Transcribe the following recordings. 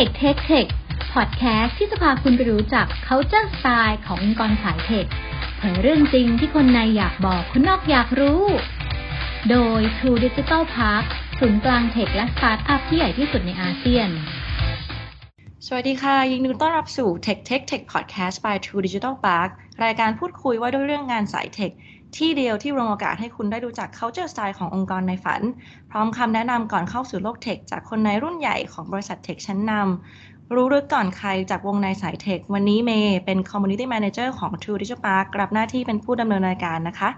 Tech Tech Tech พอดแคสต์ที่จะพาคุณไปรู้จัก culture style ขององค์กรสายเทคเผยเรื่องจริงที่คนในอยากบอกคนนอกอยากรู้ โดย True Digital Park ศูนย์กลางเทคและสตาร์ทอัพที่ใหญ่ที่สุดในอาเซียน สวัสดีค่ะ ยินดีต้อนรับสู่ Tech Tech Tech Podcast by True Digital Park รายการพูดคุยว่าด้วยเรื่องงานสายเทค ที่เดียวที่รวมโอกาสให้คุณได้รู้จัก culture style ขององค์กรในฝัน พร้อมคำแนะนำก่อนเข้าสู่โลกเทคจากคนในรุ่นใหญ่ของบริษัทเทคชั้นนำ รู้ลึกก่อนใครจากวงในสายเทค วันนี้เมย์เป็น Community Manager ของ True Digital Park รับหน้าที่เป็นผู้ดำเนินรายการนะคะ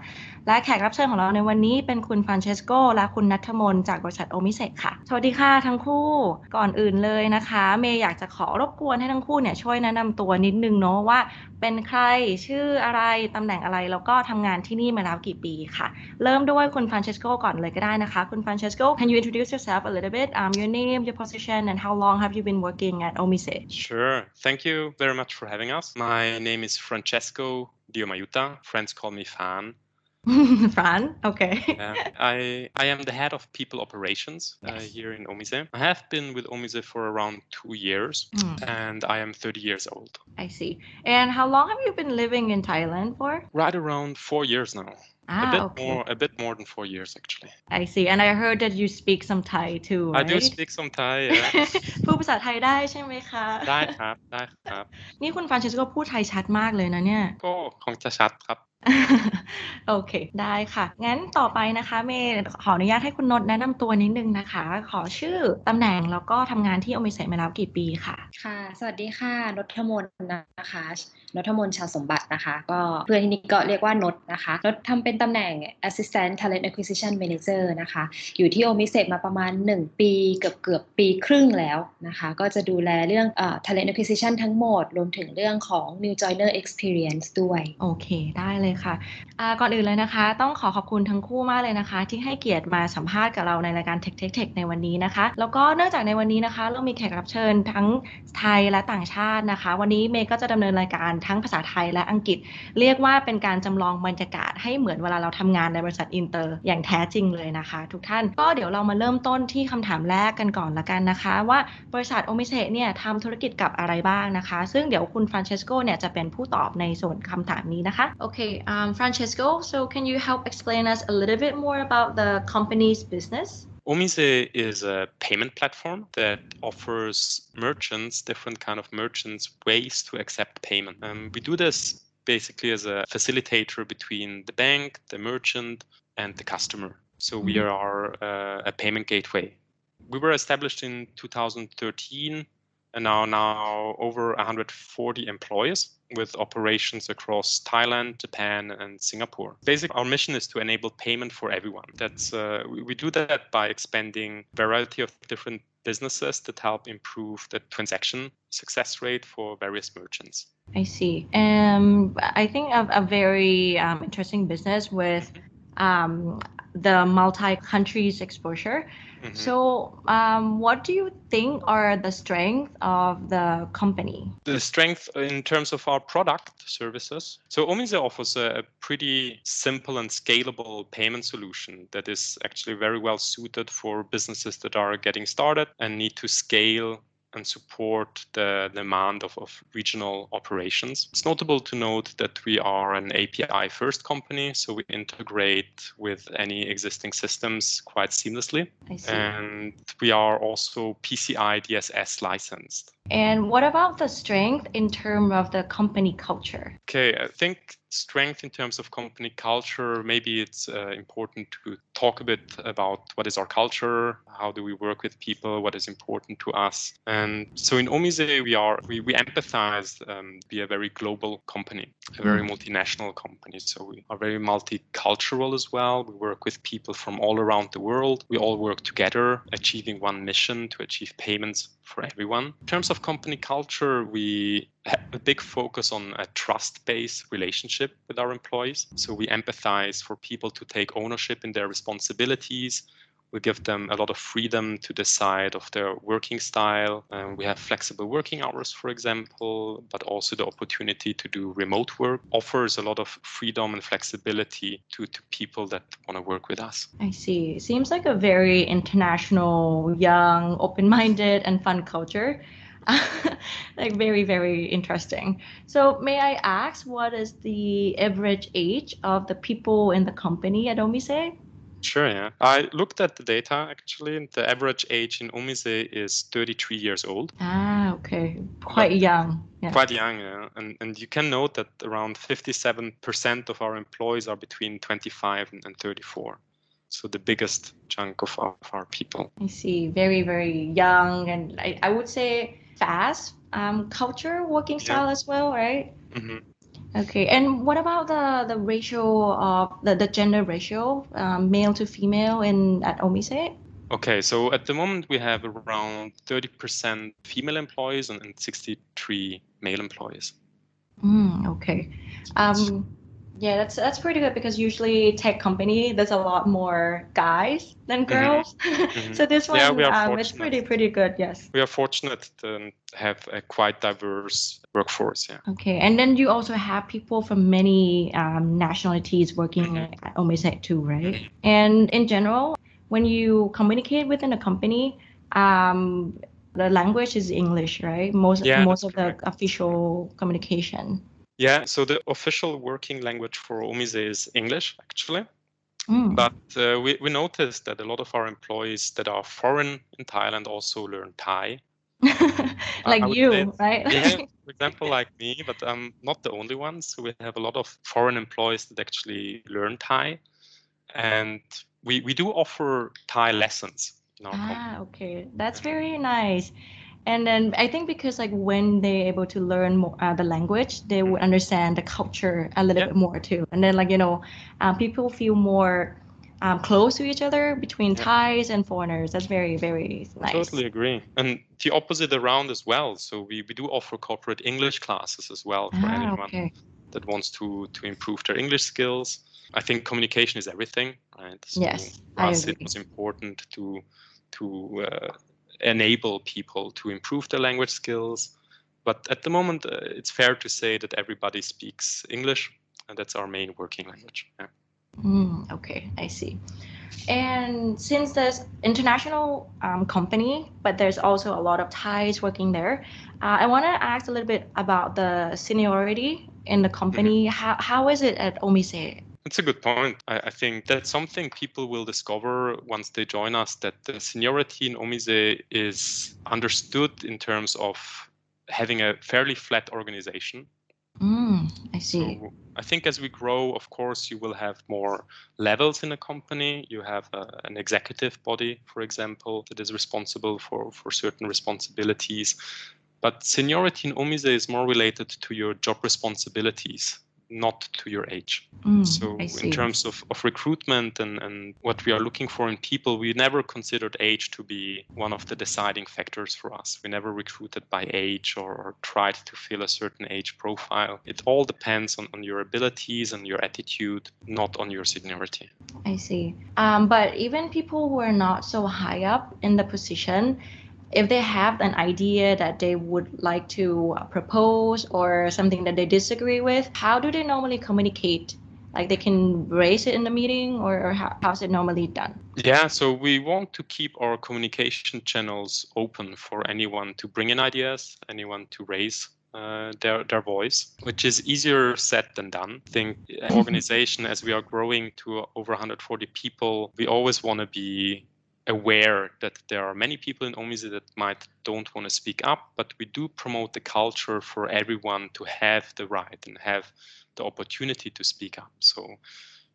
และแขกรับเชิญของเราในวันนี้เป็นคุณฟรานเชสโกและคุณนัทมนจากบริษัท Omise ค่ะ สวัสดีค่ะทั้งคู่ก่อนอื่นเลยนะคะ เมย์อยากจะขอรบกวนให้ทั้งคู่เนี่ยช่วยแนะนำตัวนิดนึงเนาะว่า เป็นใครชื่ออะไรตำแหน่งอะไรแล้วก็ทำงานที่นี่มาแล้วกี่ปีค่ะ เริ่มด้วยคุณฟรานเชสโกก่อนเลยก็ได้นะคะคุณฟรานเชสโก can you introduce yourself a little bit um your name your position and how long have you been working at Omise Sure. Thank you very much for having us. My name is Francesco Diomayuta. Friends call me Fan. Fran okay Uh, I I am the head of people operations uh, Yes. here in Omise. I have been with Omise for around two years, Mm. and I am 30 years old. I see and how long have you been living in Thailand for Right around four years now. a ah bit okay more, a bit more than four years actually. I see and I heard that you speak some Thai too I do right? speak some Thai. Yeah. พูดภาษาไทยได้ใช่ไหมคะ ได้ครับได้ครับ นี่คุณฟรานเชสโกพูดไทยชัดมากเลยนะเนี่ย ก็คงจะชัดครับ โอเค ได้ค่ะ งั้นต่อไปนะคะ เมย์ขออนุญาตให้คุณนนท์แนะนำตัวนิดนึงนะคะ ขอชื่อตำแหน่งแล้วก็ทำงานที่โอมิเซมาแล้วกี่ปีค่ะ ค่ะ สวัสดีค่ะนทมนนะคะนทมนชาสมบัตินะคะ ก็เพื่อนที่นี่ก็เรียกว่านทนะคะนททำเป็นตำแหน่ง Assistant Talent Acquisition Manager นะคะ อยู่ที่โอมิเซมาประมาณ 1 ปีเกือบเกือบปีครึ่งแล้วนะคะ ก็จะดูแลเรื่องเอ่อ Talent Acquisition ทั้งหมด รวมถึงเรื่องของ New Joiner Experience ด้วย โอเค ได้เลยค่ะอ่าก่อนอื่นเลยนะคะ ต้องขอขอบคุณทั้งคู่มากเลยนะคะ ที่ให้เกียรติมาสัมภาษณ์กับเราในรายการ Tech Tech Tech ในวันนี้นะคะ แล้วก็เนื่องจากในวันนี้นะคะ เรามีแขกรับเชิญทั้งไทยและต่างชาตินะคะ วันนี้เมย์ก็จะดำเนินรายการทั้งภาษาไทยและอังกฤษ เรียกว่าเป็นการจำลองบรรยากาศให้เหมือนเวลาเราทำงานในบริษัทอินเตอร์อย่างแท้จริงเลยนะคะ ทุกท่านก็เดี๋ยวเรามาเริ่มต้นที่คำถามแรกกันก่อนละกันนะคะ ว่าบริษัท Omise เนี่ยทำธุรกิจกับอะไรบ้างนะคะ ซึ่งเดี๋ยวคุณฟรานเชสโกเนี่ยจะเป็นผู้ตอบในส่วนคำถามนี้นะคะโอเค Okay um Francesco so can you help explain us a little bit more about the company's business Omise is a payment platform that offers merchants, different kind of merchants, ways to accept payment. Um, we do this basically as a facilitator between the bank, the merchant, and the customer. So we Mhm. are uh, a payment gateway. We were established in 2013 and are now over 140 employees with operations across Thailand, Japan, and Singapore. Basically, our mission is to enable payment for everyone. That's uh, we, we do that by expanding variety of different businesses that help improve the transaction success rate for various merchants. I see. Um, I think a, a very um, interesting business with um, the multi countries exposure. Mhm. So, um, what do you think are the strengths of the company? the strength in terms of our product services. So Omise offers a, a pretty simple and scalable payment solution that is actually very well suited for businesses that are getting started and need to scale and support the demand of, of regional operations. It's notable to note that we are an API first company, so we integrate with any existing systems quite seamlessly. I see. And we are also PCI DSS licensed. And what about the strength in terms of the company culture? Okay, I think strength in terms of company culture, maybe it's uh, important to talk a bit about what is our culture, how do we work with people, what is important to us. And so in Omise, we are we, we empathize um, are a very global company, a very multinational company. So we are very multicultural as well. We work with people from all around the world. We all work together, achieving one mission to achieve payments for everyone. In terms of company culture, we have a big focus on a trust based relationship with our employees. So we empathize for people to take ownership in their responsibilities. We give them a lot of freedom to decide of their working style. Um, we have flexible working hours, for example, but also the opportunity to do remote work offers a lot of freedom and flexibility to, to people that want to work with us. I see. Seems like a very international, young, open minded, and fun culture. like very very interesting. So may I ask what is the average age of the people in the company at Omise? Sure, yeah. I looked at the data actually, and the average age in Omise is 33 years old. Ah, okay. Quite young. Yeah. Quite young, yeah. And, and you can note that around 57% of our employees are between 25 and 34. So the biggest chunk of our, of our people. I see. Very, very young and I, I would say fast um, culture, working style Yeah. as well, right? hmm Okay, and what about the the ratio of the, the gender ratio, um, male to female in at Omise? Okay, so at the moment we have around 30% female employees and, and 63 male employees. Mm, okay. Um, yeah, that's that's pretty good because usually tech company there's a lot more guys than girls. so this one Yeah, um, it's pretty pretty good. Yes. We are fortunate to have a quite diverse workforce. Yeah. Okay, and then you also have people from many um, nationalities working at Omise too, right? And in general, when you communicate within a company, um, the language is English, right? Most Yeah, most of the official communication. Yeah, so the official working language for Omise is English, actually. Mm. But uh, we, we noticed that a lot of our employees that are foreign in Thailand also learn Thai. like you, say- right? Yeah, for example, like me, but I'm not the only one. So we have a lot of foreign employees that actually learn Thai. And we, we do offer Thai lessons in our company. Ah, okay. That's very nice. And then I think because like when they're able to learn more, uh, the language, they would understand the culture a little Yeah. bit more too. And then like you know, um, people feel more um, close to each other between Yeah. Thais and foreigners. That's very very I nice. Totally agree. And the opposite around as well. So we, we do offer corporate English classes as well for Ah, anyone okay. that wants to to improve their English skills. I think communication is everything, right? So Yes, I us it was important to to uh, enable people to improve their language skills. But at the moment, uh, it's fair to say that everybody speaks English, and that's our main working language. Yeah. Mm, okay, I see. And since there's international um, company, but there's also a lot of Thais working there, uh, I want to ask a little bit about the seniority in the company. How, how is it at Omise? That's a good point. I, I think that's something people will discover once they join us that the seniority in Omise is understood in terms of having a fairly flat organization. Mm, I see. So I think as we grow, of course, you will have more levels in a company. You have uh, an executive body, for example, that is responsible for, for certain responsibilities. But seniority in Omise is more related to your job responsibilities, not to your age. Mm, So in terms of, of recruitment and, and what we are looking for in people, we never considered age to be one of the deciding factors for us. We never recruited by age or, or tried to fill a certain age profile. It all depends on, on your abilities and your attitude, not on your seniority. I see. Um, but even people who are not so high up in the position, if they have an idea that they would like to propose or something that they disagree with, how do they normally communicate? Like they can raise it in the meeting, or, or how, how's it normally done? Yeah, so we want to keep our communication channels open for anyone to bring in ideas, anyone to raise uh, their their voice, which is easier said than done. I think an organization as we are growing to over 140 people, we always want to be aware that there are many people in Omise that might don't want to speak up, but we do promote the culture for everyone to have the right and have the opportunity to speak up. So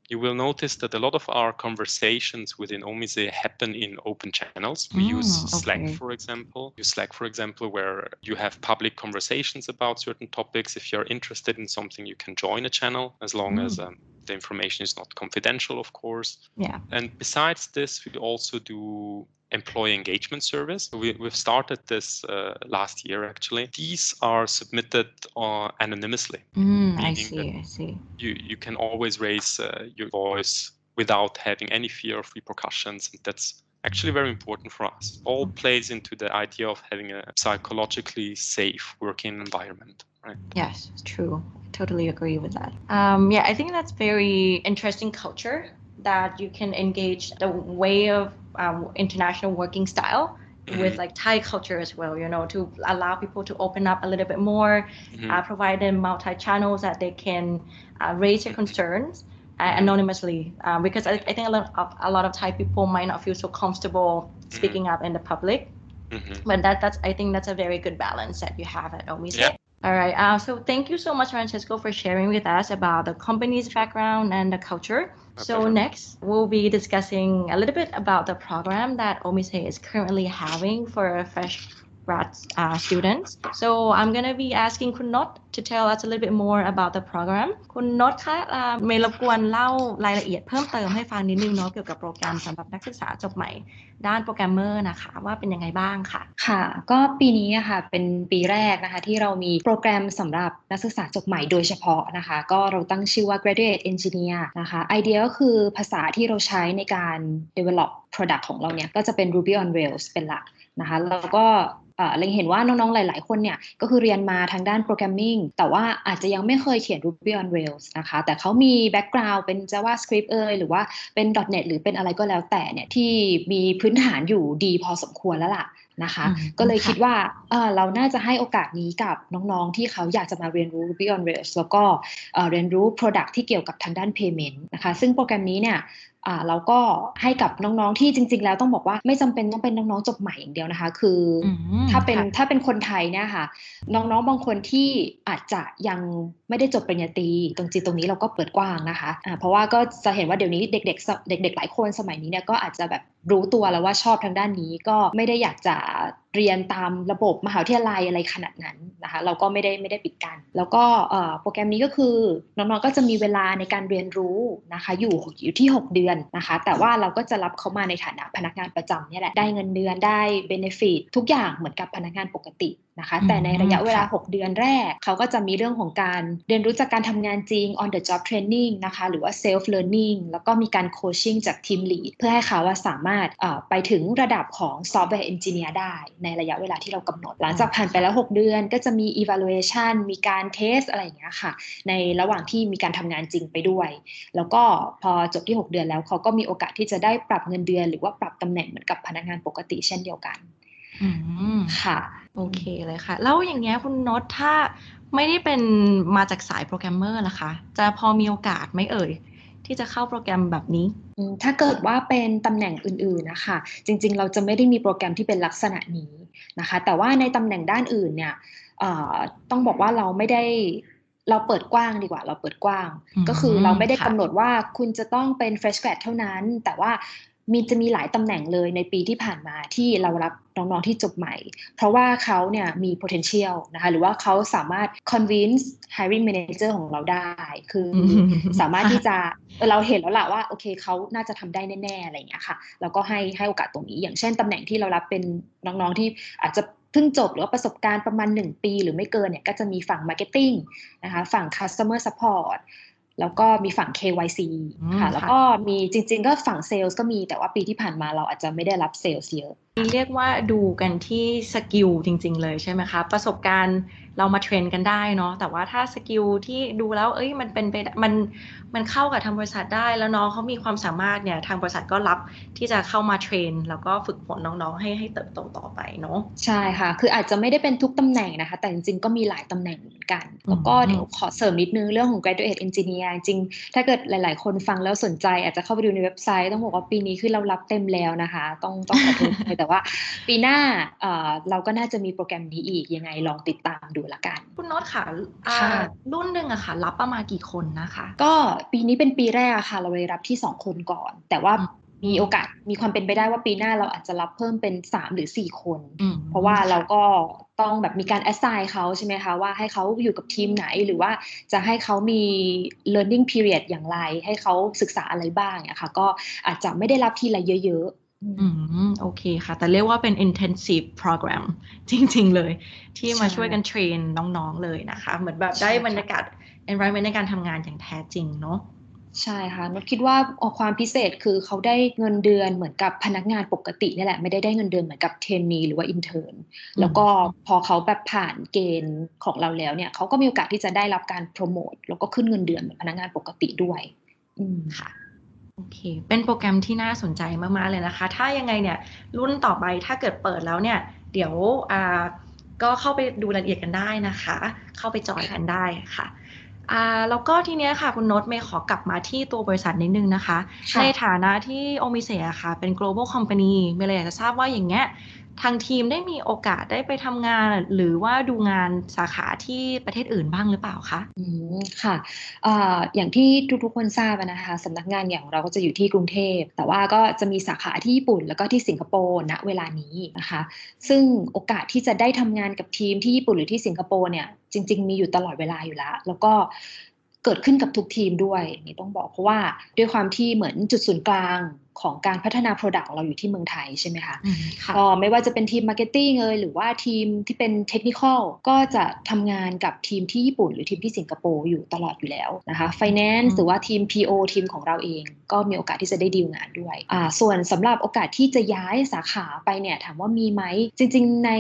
you will notice that a lot of our conversations within Omise happen in open channels. We use Mm, Slack, for example. Use Slack, for example, where you have public conversations about certain topics. If you're interested in something, you can join a channel as long as Mm. um, the information is not confidential, of course. Yeah. And besides this, we also do employee engagement service. We, we've started this uh, last year, actually. These are submitted uh, anonymously Mm, I see. I see. you you can always raise uh, your voice without having any fear of repercussions and that's actually very important for us all plays into the idea of having a psychologically safe working environment right Yes, it's true. I totally agree with that. Um, yeah, I think that's very interesting culture that you can engage the way of um, international working style Mhm. with like Thai culture as well, you know, to allow people to open up a little bit more, Mhm. uh, provide them multi channels that they can uh, raise their concerns anonymously. Um, because I, I think a lot, of, a lot of Thai people might not feel so comfortable speaking up in the public. Mhm. But that, that's I think that's a very good balance that you have at Omise. Yeah. All right. Uh, so thank you so much, Francesco, for sharing with us about the company's background and the culture. My so pleasure. next, we'll be discussing a little bit about the program that Omise is currently having for a fresh grad uh, students. So I'm gonna be asking Kun Not to tell us a little bit more about the program. คุณน็อตคะอ่าเมย์รบกวนเล่ารายละเอียดเพิ่มเติมให้ฟังนิดนึงเนาะเกี่ยวกับโปรแกรมสำหรับนักศึกษาจบใหม่ ด้านโปรแกรมเมอร์นะคะ ว่าเป็นยังไงบ้างค่ะ ค่ะ ก็ปีนี้อะค่ะเป็นปีแรกนะคะ ที่เรามีโปรแกรมสำหรับนักศึกษาจบใหม่โดยเฉพาะนะคะ ก็เราตั้งชื่อว่า graduate engineer นะคะไอเดียก็คือภาษาที่เราใช้ในการ develop product ของเราเนี่ยก็จะเป็น Ruby on Rails เป็นหลักนะคะแล้วก็ เอ่อเล็งเห็นว่าน้องๆ หลาย ๆ คนเนี่ยก็คือเรียนมาทางด้าน programming แต่ว่าอาจจะยังไม่เคยเขียน Ruby on Rails นะคะ แต่เขามีแบ็กกราว n ์เป็น JavaScript เอยหรือว่าเป็น .NET หรือเป็นอะไรก็แล้วแต่เนี่ยที่มีพื้นฐานอยู่ดีพอสมควรแล้วล่ะนะคะอืมก็เลยค่ะคิดว่าเอ่อเราน่าจะให้โอกาสนี้กับน้องๆ ที่เขาอยากจะมาเรียนรู้ Ruby on Rails แล้วก็เอ่อเรียนรู้ Product ที่เกี่ยวกับทางด้าน Payment นะคะ ซึ่งโปรแกรมนี้เนี่ย อ่าเราก็ให้กับน้องๆที่จริง ๆ แล้วต้องบอกว่าไม่จำเป็นต้องเป็นน้องๆจบใหม่อย่างเดียวนะคะ คืออืมถ้าเป็นค่ะถ้าเป็นคนไทยเนี่ยค่ะ น้องๆบางคนที่อาจจะยังไม่ได้จบปริญญาตรีตรงจีตรงนี้เราก็เปิดกว้างนะคะอ่าเพราะว่าก็จะเห็นว่าเดี๋ยวนี้เด็กๆสเด็ก ๆ หลายคนสมัยนี้เนี่ยก็อาจจะแบบรู้ตัวแล้วว่าชอบทางด้านนี้ก็ไม่ได้อยากจะ เรียนตามระบบมหาวิทยาลัยอะไรขนาดนั้นนะคะเราก็ไม่ได้ไม่ได้ปิดกัน แล้วก็โปรแกรมนี้ก็คือน้องๆก็จะมีเวลาในการเรียนรู้นะคะอยู่อยู่ที่ 6 เดือนนะคะ แต่ว่าเราก็จะรับเขามาในฐานะพนักงานประจำเนี่ยแหละได้เงินเดือนได้เบนฟิตทุกอย่างเหมือนกับพนักงานปกติ นะคะอืมแต่ในระยะเวลาค่ะ6เดือนแรก เขาก็จะมีเรื่องของการเรียนรู้จากการทำงานจริง on the job training นะคะ หรือว่า self learning แล้วก็มีการ coaching จากทีม lead เพื่อให้เขาว่าสามารถเอ่อไปถึงระดับของ software engineer ได้ในระยะเวลาที่เรากำหนด หลังจากผ่านไปแล้ว 6 เดือนก็จะมี evaluation มีการ test อะไรอย่างเงี้ยค่ะ ในระหว่างที่มีการทำงานจริงไปด้วย แล้วก็พอจบที่ 6 เดือนแล้วเขาก็มีโอกาสที่จะได้ปรับเงินเดือน หรือว่าปรับตำแหน่งเหมือนกับพนักงานปกติเช่นเดียวกันอืม ค่ะ โอเคเลยค่ะ แล้วอย่างเงี้ยคุณน็อตถ้าไม่ได้เป็นมาจากสายโปรแกรมเมอร์ล่ะคะ จะพอมีโอกาสไหมเอ่ย ที่จะเข้าโปรแกรมแบบนี้อืมถ้าเกิดว่าเป็นตำแหน่งอื่นๆนะคะ จริงๆ เราจะไม่ได้มีโปรแกรมที่เป็นลักษณะนี้นะคะ แต่ว่าในตำแหน่งด้านอื่นเนี่ยเอ่อต้องบอกว่าเราไม่ได้เราเปิดกว้างดีกว่า เราเปิดกว้างอืมก็คือเราไม่ได้ค่ะกำหนดว่าคุณจะต้องเป็น fresh grad เท่านั้น แต่ว่า มีจะมีหลายตำแหน่งเลยในปีที่ผ่านมาที่เรารับน้องๆที่จบใหม่ เพราะว่าเขาเนี่ยมี potential นะคะหรือว่าเขาสามารถ convince hiring manager ของเราได้ คืออมสามารถที่จะเออเราเห็นแล้วล่ะว่าโอเคเขาน่าจะทำได้แน่ๆอะไรอย่างเงี้ยค่ะแล้วก็ให้ให้โอกาสตรงนี้ อย่างเช่นตำแหน่งที่เรารับเป็นน้องๆที่อาจจะเพิ่งจบหรือว่าประสบการณ์ประมาณ 1 ปีหรือไม่เกินเนี่ยก็จะมีฝั่ง marketing นะคะฝั่ง customer support แล้วก็มีฝั่ง KYC อืมค่ะค่ะ แล้วก็มีจริง ๆ ก็ฝั่ง sales ก็มีแต่ว่าปีที่ผ่านมาเราอาจจะไม่ได้รับ sales เยอะเรียกว่าดูกันที่ skill จริง ๆ เลยใช่ไหมคะ ประสบการณ์ เรามา train กันได้เนาะแต่ว่าถ้า skill ที่ดูแล้ว เอ้ยมันเป็นไปได้มันมันเข้ากับทางบริษัทได้แล้วน้องเขามีความสามารถเนี่ยทางบริษัทก็รับที่จะเข้ามา train แล้วก็ฝึกฝนน้องๆ ให้ให้เติบโตต่อไปเนาะใช่ค่ะ คืออาจจะไม่ได้เป็นทุกตำแหน่งนะคะ แต่จริงๆก็มีหลายตำแหน่งเหมือนกัน แล้วก็อืมเดี๋ยวขอเสริมนิดนึงเรื่องของ graduate engineer จริงๆถ้าเกิดหลาย ๆ คนฟังแล้วสนใจ อาจจะเข้าไปดูในเว็บไซต์ต้องบอกว่าปีนี้คือเรารับเต็มแล้วนะคะ ต้องต้องขอโทษด้วยแต่ว่าปีหน้าเอ่อเราก็น่าจะมีโปรแกรมนี้อีกยังไงลองติดตามดูละกัน คุณโน็อตค่ะอ่าค่ะรุ่นหนึ่งอะค่ะ รับประมาณกี่คนนะคะ ก็ปีนี้เป็นปีแรกอะค่ะ เราเลยรับที่ 2 คนก่อน แต่ว่าอืมมีโอกาสมีความเป็นไปได้ว่าปีหน้าเราอาจจะรับเพิ่มเป็น 3 หรือ 4 คนอืมเพราะว่าเราก็ต้องแบบมีการ assign เขาใช่ไหมคะ ว่าให้เขาอยู่กับทีมไหนหรือว่าจะให้เขามี learning period อย่างไร ให้เขาศึกษาอะไรบ้างอะค่ะ ก็อาจจะไม่ได้รับทีละเยอะๆ อืมอืมโอเคค่ะ แต่เรียกว่าเป็น intensive program จริง ๆ เลย ที่มาใช่ช่วยกัน train น้อง ๆ เลยนะคะ เหมือนแบบได้ใช่ค่ะบรรยากาศ environment ในการทำงานอย่างแท้จริงเนาะใช่ค่ะน็อตคิดว่าเอาความพิเศษคือเขาได้เงินเดือนเหมือนกับพนักงานปกตินี่แหละ ไม่ได้ได้เงินเดือนเหมือนกับ trainee หรือว่า intern แล้วก็พอเขาแบบผ่านเกณฑ์ของเราแล้วเนี่ยเขาก็มีโอกาสที่จะได้รับการโปรโมทแล้วก็ขึ้นเงินเดือนเหมือนพนักงานปกติด้วย อืมค่ะ โอเค เป็นโปรแกรมที่น่าสนใจมาก ๆ เลยนะคะ ถ้ายังไงเนี่ยรุ่นต่อไปถ้าเกิดเปิดแล้วเนี่ย เดี๋ยวอ่าก็เข้าไปดูรายละเอียดกันได้นะคะ เข้าไปจอยกันได้ค่ะอ่าแล้วก็ทีเนี้ยค่ะ คุณโน้ตเมย์ขอกลับมาที่ตัวบริษัทนิดนึงนะคะค่ะในฐานะที่โอมิเซะค่ะ เป็น global company เมย์เลยอยากจะทราบว่าอย่างเงี้ย ทางทีมได้มีโอกาสได้ไปทำงาน หรือว่าดูงานสาขาที่ประเทศอื่นบ้างหรือเปล่าคะอืมค่ะออย่างที่ทุกๆคนทราบนะคะสำนักงานใหญ่เราก็จะอยู่ที่กรุงเทพ แต่ว่าก็จะมีสาขาที่ญี่ปุ่น แล้วก็ที่สิงคโปร์ณเวลานี้นะคะ ซึ่งโอกาสที่จะได้ทำงานกับทีมที่ญี่ปุ่นหรือที่สิงคโปร์เนี่ยจริง ๆ มีอยู่ตลอดเวลาอยู่แล้ว แล้วก็ เกิดขึ้นกับทุกทีมด้วยนี่ต้องบอกเพราะว่าด้วยความที่เหมือนจุดศูนย์กลางของการพัฒนา Product ของเราอยู่ที่เมืองไทยใช่ไหมคะอืมค่ะก็ไม่ว่าจะเป็นทีม marketing เอยหรือว่าทีมที่เป็น technicalก็จะทำงานกับทีมที่ญี่ปุ่น หรือทีมที่สิงคโปร์อยู่ตลอดอยู่แล้วนะคะไฟแนนอืซ์มหรือว่าทีม PO ทีมของเราเอง ก็มีโอกาสที่จะได้ดีลงานด้วยอ่าส่วนสำหรับโอกาสที่จะย้ายสาขาไปเนี่ยถามว่ามีไหมจริง ๆ ใน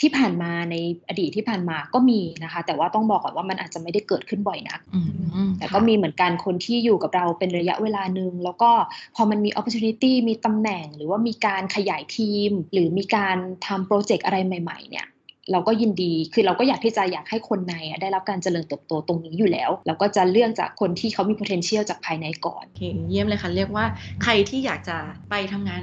ที่ผ่านมาในอดีตที่ผ่านมาก็มีนะคะ แต่ว่าต้องบอกก่อนว่ามันอาจจะไม่ได้เกิดขึ้นบ่อยนักอืมแต่ก็มีเหมือนกันคนที่อยู่กับเราเป็นระยะเวลาหนึ่งแล้วก็พอมันมี opportunity มีตำแหน่ง หรือว่ามีการขยายทีม หรือมีการทำโปรเจกต์อะไรใหม่ ๆ เนี่ยเราก็ยินดี คือเราก็อยากที่จะอยากให้คนในอะได้รับการเจริญเติบโตตรงนี้อยู่แล้ว เราก็จะเลือกจากคนที่เขามี potential จากภายในก่อนโอเคเยี่ยมเลยค่ะ เรียกว่าใครที่อยากจะไปทำงาน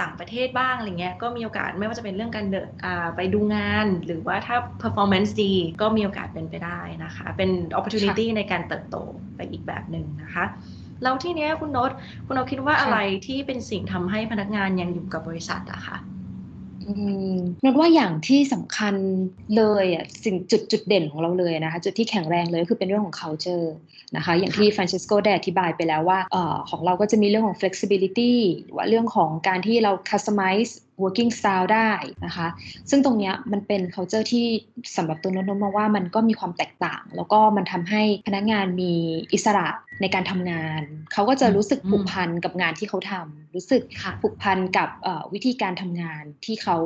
ต่างประเทศบ้างอะไรเงี้ยก็มีโอกาสไม่ว่าจะเป็นเรื่องการเดินอ่าไปดูงาน หรือว่าถ้า performance ดีก็มีโอกาสเป็นไปได้นะคะ เป็น opportunity ในการเติบโตไปอีกแบบหนึ่งนะคะแล้วที่เนี้ยคุณโน้ตคุณโน้ตคิดว่าค่ะอะไรที่เป็นสิ่งทำให้พนักงานยังอยู่กับบริษัทอะคะอืม นดว่าอย่างที่สำคัญเลยอะสิ่งจุดจุดเด่นของเราเลยนะคะจุดที่แข็งแรงเลยก็คือเป็นเรื่องของ culture นะคะอย่างที่ฟรานซิสโกได้อธิบายไปแล้วว่าเอ่อของเราก็จะมีเรื่องของ flexibility หรือว่าเรื่องของการที่เรา customize working style ได้นะคะ ซึ่งตรงเนี้ยมันเป็น culture ที่สำหรับตัวนนท์มองว่ามันก็มีความแตกต่าง แล้วก็มันทำให้พนักงานมีอิสระในการทำงาน เขาก็จะรู้สึกผูกพันกับงานที่เขาทำรู้สึกค่ะผูกพันกับเอ่อวิธีการทำงานที่เขา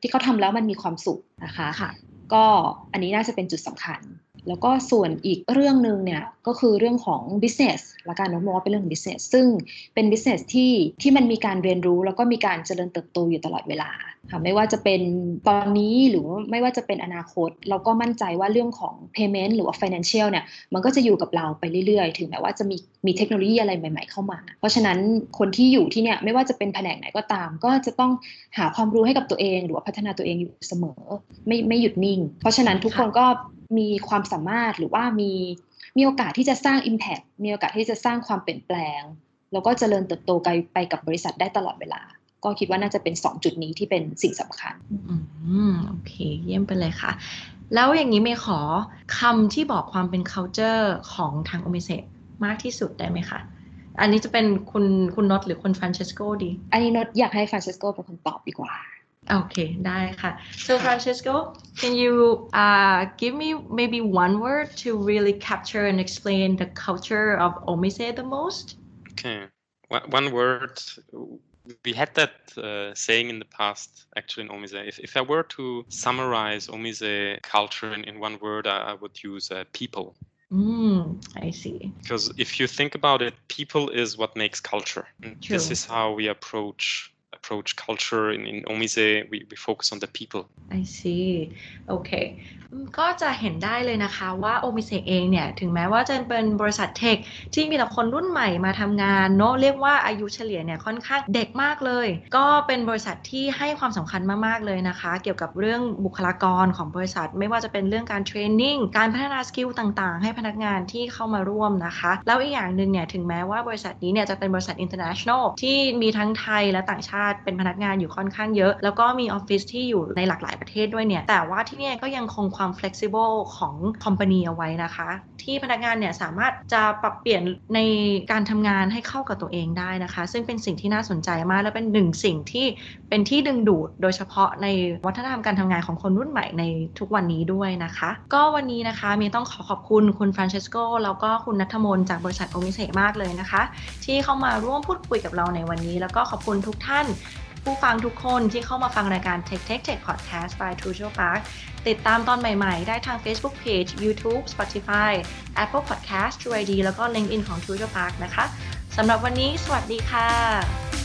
ที่เขาทำแล้วมันมีความสุขนะคะค่ะก็อันนี้น่าจะเป็นจุดสำคัญ แล้วก็ส่วนอีกเรื่องหนึ่งเนี่ยก็คือเรื่องของ business ละกันนอะมองว่าเป็นเรื่องของ business ซึ่งเป็น business ที่ที่มันมีการเรียนรู้แล้วก็มีการเจริญเติบโตอยู่ตลอดเวลาค่ะไม่ว่าจะเป็นตอนนี้หรือว่าไม่ว่าจะเป็นอนาคต เราก็มั่นใจว่าเรื่องของ payment หรือว่า financial เนี่ยมันก็จะอยู่กับเราไปเรื่อยๆ ถึงแม้ว่าจะมีมีเทคโนโลยีอะไรใหม่ ๆ เข้ามา เพราะฉะนั้นคนที่อยู่ที่เนี่ยไม่ว่าจะเป็นแผนกไหนก็ตาม ก็จะต้องหาความรู้ให้กับตัวเอง หรือว่าพัฒนาตัวเองอยู่เสมอไม่ไม่หยุดนิ่ง เพราะฉะนั้นทุกคนก็มีความสามารถหรือว่ามีมีโอกาสที่จะสร้าง Impact มีโอกาสที่จะสร้างความเปลี่ยนแปลง แล้วก็เจริญเติบโตไปไปกับบริษัทได้ตลอดเวลา ก็คิดว่าน่าจะเป็น 2 จุดนี้ที่เป็นสิ่งสำคัญอืมโอเค เยี่ยมไปเลยค่ะ แล้วอย่างนี้เมย์ขอคำที่บอกความเป็น culture ของทางโอเมเซมากที่สุดได้ไหมคะอันนี้จะเป็นคุณคุณน็อตหรือคุณฟรานเชสโกดี อันนี้นดอยากให้ฟรานซิสโกเป็นคนตอบดีกว่าโอเคได้ค่ะ so Francesco can you uh, give me maybe one word to really capture and explain the culture of Omise the most Okay. One, one word. We had that uh, saying in the past, actually, in Omise. If, if I were to summarize Omise culture in, in one word, I, I would use uh, people. mm, I see Because if you think about it, people is what makes culture. And this is how we approach approach culture in, in Omise. We, we focus on the people. I see โอเคอืมก็จะเห็นได้เลยนะคะว่าโอมิเซเองเนี่ย ถึงแม้ว่าจะเป็นบริษัทเทค ที่มีแต่คนรุ่นใหม่มาทำงานเนอะเรียกว่าอายุเฉลี่ยเนี่ยค่อนข้างเด็กมากเลย ก็เป็นบริษัทที่ให้ความสำคัญมากๆเลยนะคะ เกี่ยวกับเรื่องบุคลากรของบริษัท ไม่ว่าจะเป็นเรื่องการ training การพัฒนา skill ต่างๆ ให้พนักงานที่เข้ามาร่วมนะคะ แล้วอีกอย่างหนึ่งเนี่ยถึงแม้ว่าบริษัทนี้เนี่ยจะเป็นบริษัท international ที่มีทั้งไทยและต่างชาติเป็นพนักงานอยู่ค่อนข้างเยอะ แล้วก็มีออฟฟิศที่อยู่ในหลากหลายประเทศด้วยเนี่ยแต่ว่าที่นี่ก็ยังคงความ flexible ของ company เอาไว้นะคะ ที่พนักงานเนี่ยสามารถจะปรับเปลี่ยนในการทำงานให้เข้ากับตัวเองได้นะคะ ซึ่งเป็นสิ่งที่น่าสนใจมาก และเป็นหนึ่งสิ่งที่เป็นที่ดึงดูดโดยเฉพาะในวัฒนธรรมการทำงานของคนรุ่นใหม่ในทุกวันนี้ด้วยนะคะ ก็วันนี้นะคะมีต้องขอขอบคุณคุณฟรานเชสโกแล้วก็คุณนัทมนจากบริษัทโอมิเซมากเลยนะคะ ที่เข้ามาร่วมพูดคุยกับเราในวันนี้ แล้วก็ขอบคุณทุกท่าน ผู้ฟังทุกคนที่เข้ามาฟังรายการ Tech Tech Tech Podcast by t r u e Park ติดตามตอนใหม่ ๆ ได้ทาง Facebook Page YouTube Spotify Apple Podcast True ID แล้วก็ LinkedIn ของ t r u e Park นะคะสำหรับวันนี้สวัสดีค่ะ